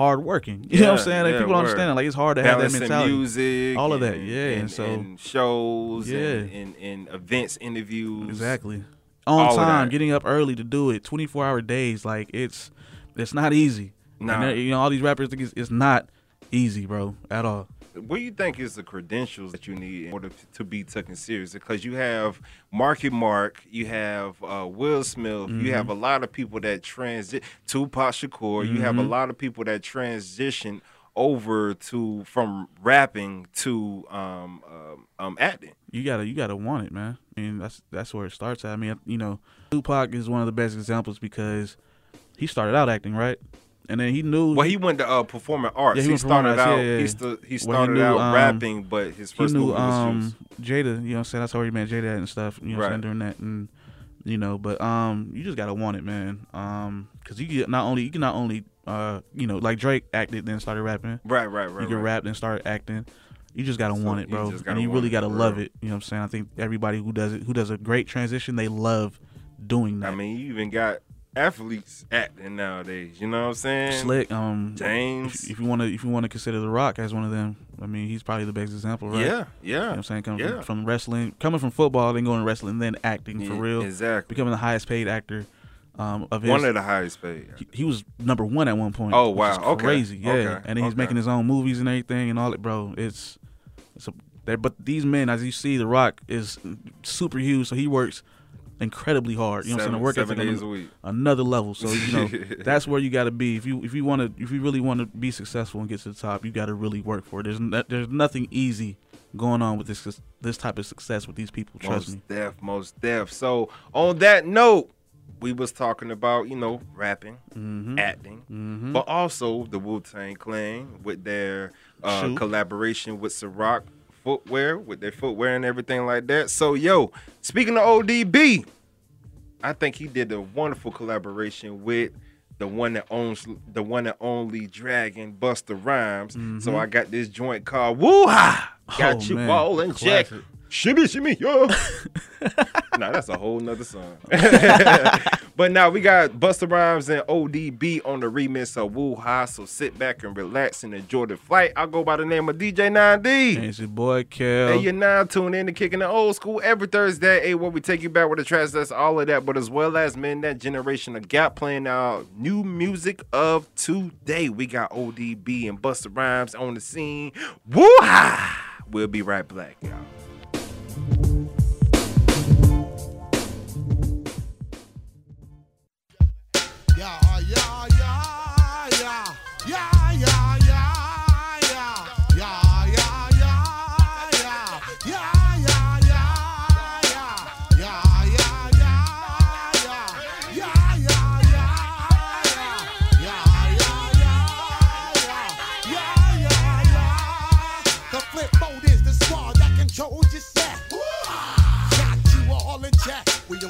hardworking. You know what I'm saying? Like, yeah, people don't understand. Like it's hard to have that mentality. music, all of that, and- yeah, and, and, so and shows, Yeah. and, and, events, interviews, Exactly. On time, getting up early to do it, 24 hour days. Like it's it's not easy. Nah. And you know, all these rappers think it's, it's not easy, bro, at all. What do you think is the credentials that you need in order to, to be taken serious? Because you have Marky Mark, you have uh, Will Smith, you have a lot of people that transit Tupac Shakur, you have a Mhm. lot of people that transition over to from rapping to um, um, um acting. you gotta you gotta want it, man. I mean, that's that's where it starts at. I mean, you know, Tupac is one of the best examples because he started out acting, right? And then he knew. Well, he went to uh, performing arts. Yeah, he, performing started arts, out. yeah, yeah, He, stu- he started knew, out um, rapping, but his first he knew movie was um. Jada. You know, what I'm saying that's how he met Jada and stuff. You know, what I'm saying Right. during that, and you know, but um, you just gotta want it, man. Um, because you get not only you can not only uh, you know, like Drake acted then started rapping. Right, right, right, You can right. rap then start acting. You just gotta So want it, bro. gotta and you really gotta for love it. You know what I'm saying? I think everybody who does it, who does a great transition, they love doing that. I mean, you even got athletes acting nowadays. You know what I'm saying? Slick, um, James. If, if you want to, if you want to consider The Rock as one of them, I mean, he's probably the best example, right? Yeah, yeah, You know what I'm saying coming yeah. from, from wrestling, coming from football, then going to wrestling, then acting for Yeah, real. exactly. Becoming the highest paid actor. Um, of his, One of the highest paid. He, he was number one at one point. Oh, wow. Okay. crazy. Yeah, Okay. and then he's Okay. making his own movies and everything and all that, bro. It's it's a there, but these men, as you see, The Rock is super huge, so he works incredibly hard. You know what I'm saying? The work seven ethic on days a week. another level. So you know that's where you got to be if you if you want to if you really want to be successful and get to the top. You got to really work for it. There's no, there's nothing easy going on with this this type of success with these people. Trust most me. deaf, most deaf. So on that note, we was talking about you know rapping, Mm-hmm. acting, but also the Wu Tang Clan with their uh, collaboration with Ciroc footwear, with their footwear and everything like that. So yo, speaking of ODB, I think he did a wonderful collaboration with. The one that owns the one that only Dragon Busta Rhymes. So Mhm. I got this joint called Woo Ha. Got Oh, you man. all in check. Classic. Shimmy, shimmy, yo. nah, that's a whole nother song. but now we got Busta Rhymes and ODB on the remix of Woo Ha. So sit back and relax and enjoy the flight. I go by the name of DJ 9D. And it's your boy Kel. Hey, you're now tuned in to Kicking the Old School every Thursday. Hey, where we take you back with the tracks, that's all of that, but as well as men, that generation of gap playing our new music of today. We got ODB and Busta Rhymes on the scene. Woo ha! We'll be right back, y'all.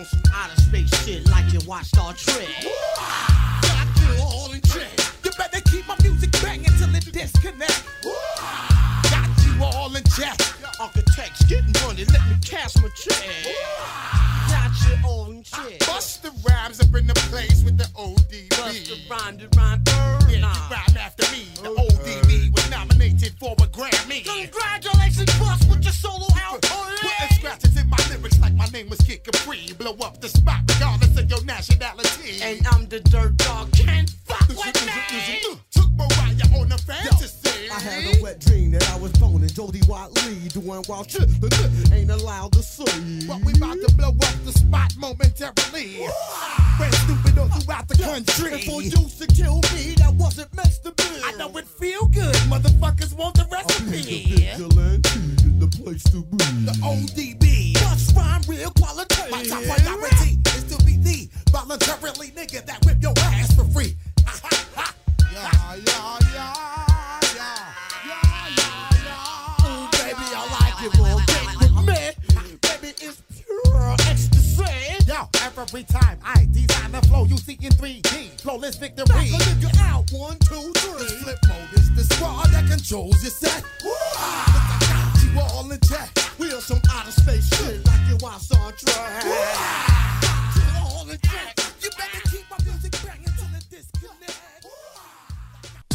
On some outer space shit like you watch Star Trek. Got you all in check. You better keep my music banging till it disconnect. Got you all in check. Architects getting money, let me cash my check. Got you all in check. Bust the rhymes up in the place with the ODB. Bust the rhyme, the rhyme, Blow up the spot regardless of your nationality. And I'm the dirt dog, can't fuck with me. Took Mariah on a fantasy. I had a wet dream that I was boning Jody Watley doing wild shit that ain't allowed to see. But we about to blow up the spot momentarily. Spread stupid all throughout the country. And for you to kill me, that wasn't meant to be. I know it feel good. Motherfuckers want the recipe. Place to be. The ODB. Bust rhyme real quality. My top priority is to be the voluntarily nigga that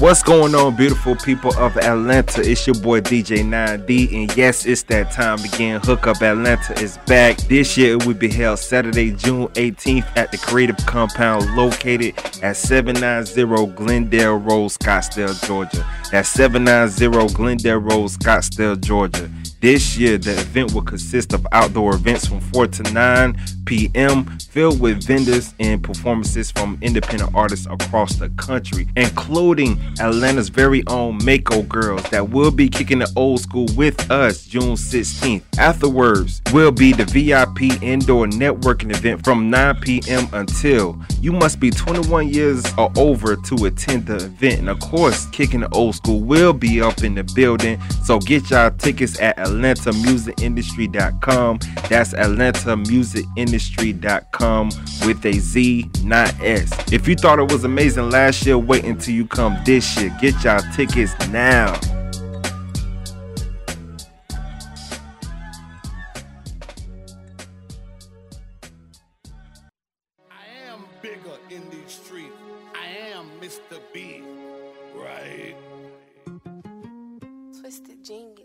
What's going on, beautiful people of Atlanta? It's your boy DJ 9D, and yes, it's that time again. Hook Up Atlanta is back. This year it will be held Saturday, June 18th at the Creative Compound located at 790 Glendale Road, Scottdale, Georgia. That's 790 Glendale Road, Scottdale, Georgia. This year, the event will consist of outdoor events from 4 to 9 p.m., filled with vendors and performances from independent artists across the country, including Atlanta's very own Mako Girls that will be kicking the old school with us June 16th. Afterwards, will be the VIP indoor networking event from 9 p.m. until you must be 21 years or over to attend the event. And of course, kicking the old school will be up in the building. So get y'all tickets at AtlantaMusicIndustry.com. That's AtlantaMusicIndustry.com with a Z, not S. If you thought it was amazing last year, wait until you come this year. Get y'all tickets now.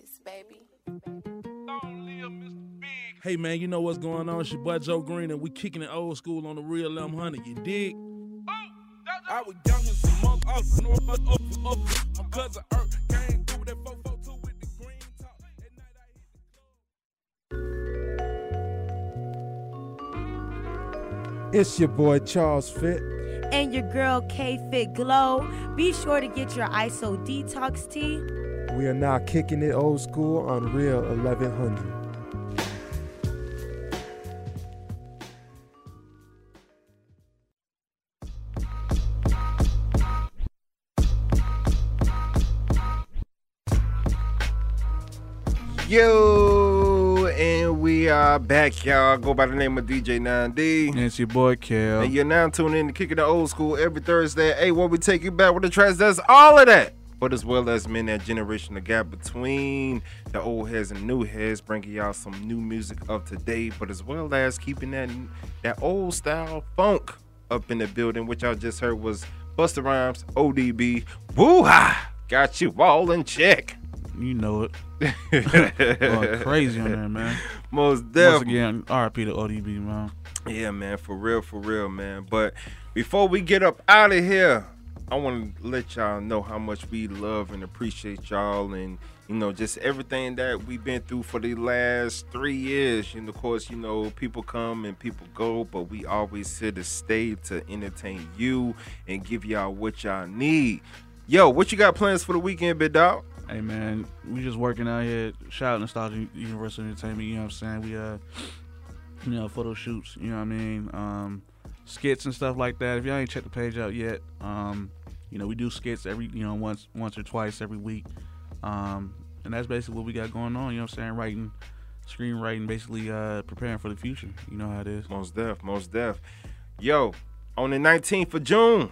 Twisted baby. Hey man, you know what's going on? It's your boy Joe Green, and we kicking it old school on the real M100. You dig? I was young as a monk, up, north, up, up, up. My cousin Earth came through that 442 with the green top. It's your boy Charles Fit. and your girl K Fit Glow. Be sure to get your ISO detox tea. We are now kicking it old school on Real 1100. Yo, and we are back, y'all. Go by the name of DJ 9D. And it's your boy Kel. And you're now tuning in to Kicking the Old School every Thursday. Hey, where we take you back with the tracks that's all of that. But as well as men that generation the gap between the old heads and new heads, bringing y'all some new music of today, but as well as keeping that that old style funk up in the building, which I just heard was Busta Rhymes, ODB, woo got you all in check. You know it. Going crazy on there, man. Most Once definitely. again, RP to ODB, man. Yeah, man, for real, for real, man. But before we get up out of here, I want to let y'all know how much we love and appreciate y'all and, you know, just everything that we've been through for the last three years. And of course, you know, people come and people go, but we always here to stay to entertain you and give y'all what y'all need. Yo, what you got plans for the weekend, big dog? Hey man, we just working out here. Shout out Nostalgia Universal Entertainment. You know what I'm saying? We uh, you know, photo shoots. You know what I mean? Um, skits and stuff like that. If y'all ain't checked the page out yet, um, you know, we do skits every, you know, once, once or twice every week. Um, and that's basically what we got going on. You know what I'm saying? Writing, screenwriting, basically uh, preparing for the future. You know how it is. Most def, most def. Yo, on the 19th of June,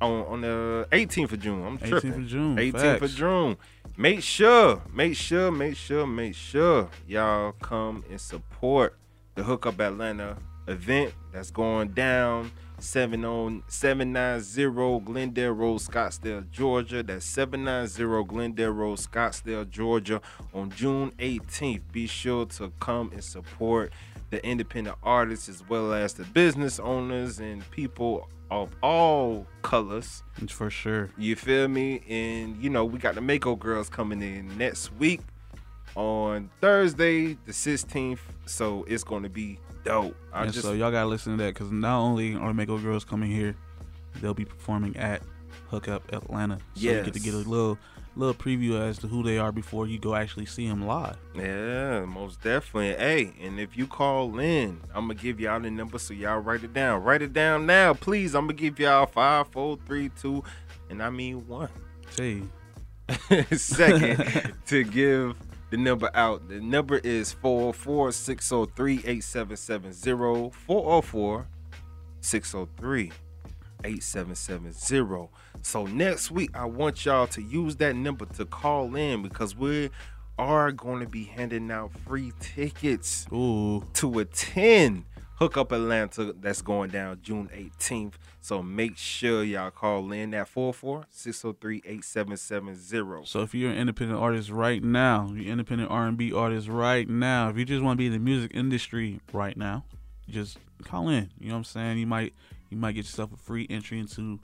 on, on the 18th of June, I'm tripping. 18th tripping. of June, 18th of. June. Make sure, make sure, make sure, make sure y'all come and support the Hookup Atlanta event that's going down. Seven on seven nine zero Glendale Road, Scottdale, Georgia. That's seven nine zero Glendale Road, Scottdale, Georgia, on June 18th. Be sure to come and support the independent artists as well as the business owners and people of all colors. For sure. You feel me? And you know, we got the Mako girls coming in next week on Thursday, the 16th. So it's gonna be dope. I and just so y'all gotta listen to that because not only are the Mako girls coming here, they'll be performing at Hookup Atlanta. So you get to get a little little preview as to who they are before you go actually see them live. Yeah, most definitely. Hey, and if you call in, I'm gonna give y'all the number so y'all write it down. Write it down now, please. I'm gonna give y'all five, four, three, two, and I mean one. Hey. Second to give the number out. The number is 404 603 8770. 404 603 8770. So next week, I want y'all to use that number to call in because we are going to be handing out free tickets Ooh. to attend Hook Up Atlanta that's going down June 18th. So make sure y'all call in at 44-603-8770. So if you're an independent artist right now, you're an independent R&B artist right now, if you just want to be in the music industry right now, just call in. You know what I'm saying? You might you might get yourself a free entry into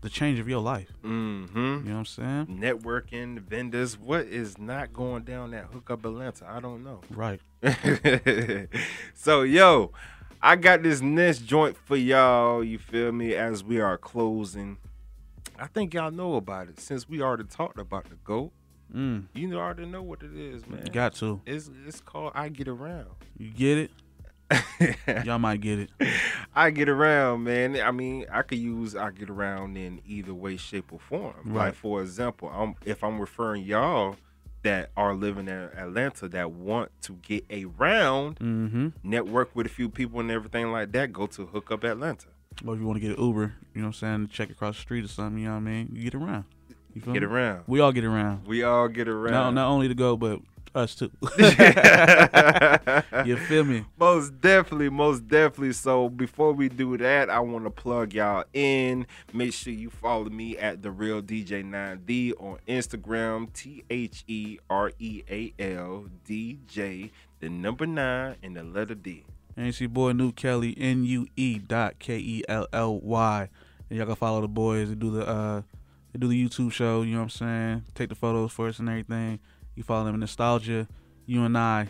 the change of your life. Mm-hmm. You know what I'm saying? Networking, vendors, what is not going down at Hook Up Atlanta? I don't know. Right. so yo, I got this next joint for y'all. You feel me? As we are closing, I think y'all know about it since we already talked about the goat. Mm. You already know what it is, man. Got to. It's it's called I Get Around. You get it? Y'all might get it. I get around, man. I mean, I could use I get around in either way, shape, or form. Right. Like for example, I'm, if I'm referring y'all that are living in Atlanta that want to get around, Mm-hmm. network with a few people and everything like that, go to Hook Up Atlanta. Or if you want to get an Uber, you know what I'm saying, check across the street or something, you know what I mean? You get around. You feel Get me? around. We all get around. We all get around. Not, not only to go, but us too. you feel me? Most definitely, most definitely. So before we do that, I want to plug y'all in. Make sure you follow me at the real DJ 9D on Instagram. T H E R E A L D J, the number nine and the letter D. And it's your boy New Kelly, N U E dot K E L L Y. And y'all can follow the boys. and do the uh they do the YouTube show, you know what I'm saying? Take the photos for us and everything. You follow them in Nostalgia, U N I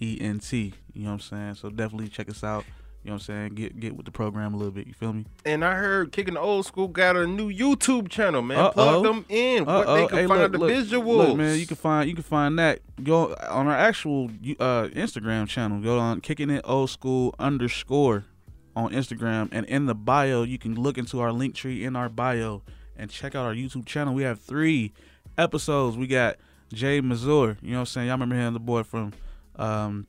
E N T. You know what I'm saying? So definitely check us out. You know what I'm saying? Get get with the program a little bit, you feel me? And I heard Kicking the Old School got a new YouTube channel, man. Uh-oh. Plug them in. What they can Hey, find look, the look, visuals. Look, man, you can find you can find that go on our actual uh, Instagram channel. Go on kicking it old school underscore on Instagram, and in the bio you can look into our link tree in our bio and check out our YouTube channel. We have three episodes. We got Jay Mazur. You know what I'm saying? Y'all remember him, the boy from um,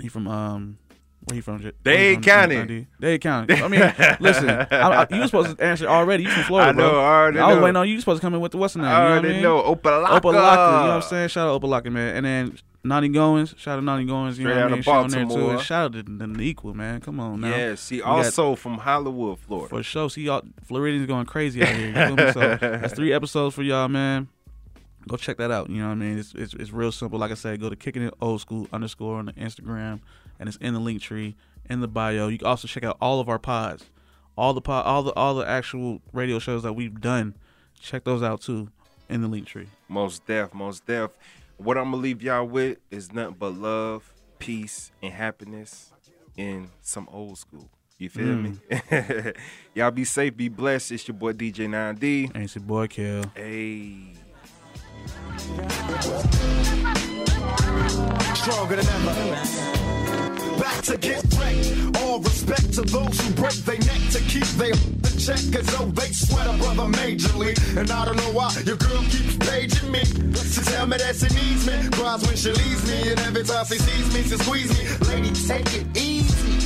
he from um. Where he from? Jay- Dade where he from? County. Dade County. I mean, listen, I, I, you were supposed to answer already. You from Florida, I know, bro. I already I was know. waiting on you. You supposed to come in with the what's the name? I you know already what I mean? know. Opa-locka. Opa-locka. You know what I'm saying? Shout out Opa-locka, man. And then Nani Goins. Shout out Nani Goins. You Straight know what I mean? of She on there too. Baltimore. And shout out to the, the equal, man. Come on now. Yeah, see, We got- also from Hollywood, Florida. for sure. See y'all Floridians going crazy out here. You feel me? So that's three episodes for y'all, man. Go check that out. You know what I mean? It's it's, it's real simple. Like I said, go to kicking it old school underscore on the Instagram, and it's in the link tree in the bio. You can also check out all of our pods, all the pod, all the all the actual radio shows that we've done. Check those out too in the link tree. Most def, most def. What I'm gonna leave y'all with is nothing but love, peace, and happiness in some old school. You feel me? Mm. y'all be safe, be blessed. It's your boy DJ 9D. And it's your boy Kel. Hey. Stronger than ever. Back to get wrecked. All respect to those who break their neck to keep their the check as though they sweat a brother majorly. And I don't know why your girl keeps paging me. To tell me that she needs me. Cries when she leaves me. And every time she sees me, she squeeze me. Lady, take it easy.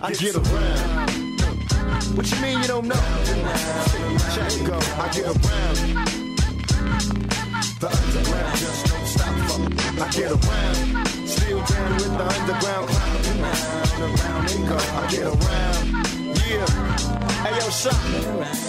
I get around. What you mean you don't know? Check go. I get around. The underground just don't stop. I get around. Still down with the underground around and go. I get around. Yeah. Hey yo, shot.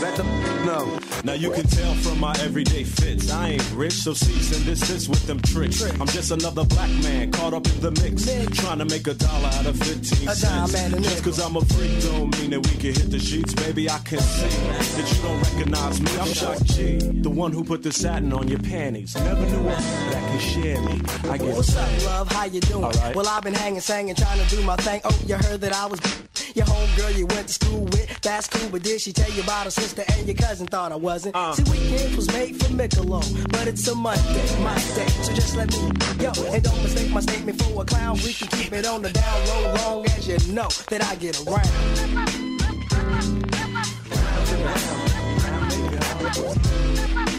Let them know. Now you can tell from my everyday fits. I ain't rich, so cease and desist with them tricks. I'm just another black man caught up in the mix. Trying to make a dollar out of 15 A cents. Just cause I'm a freak don't mean that we can hit the sheets. Baby, I can see that you don't recognize me. I'm Shock G, the one who put the satin on your panties. Never knew a that could share me. I get What's up, love? How you doing? All right. Well, I've been hanging, singing, trying to do my thing. Oh, you heard that I was Your homegirl you went to school with, that's cool, but did she tell you about her sister and your cousin thought I wasn't? Uh. See, weekend was made for Michelob, but it's a Monday, my day, so just let me, yo, and don't mistake my statement for a clown. We can keep it on the down low, long as you know that I get around.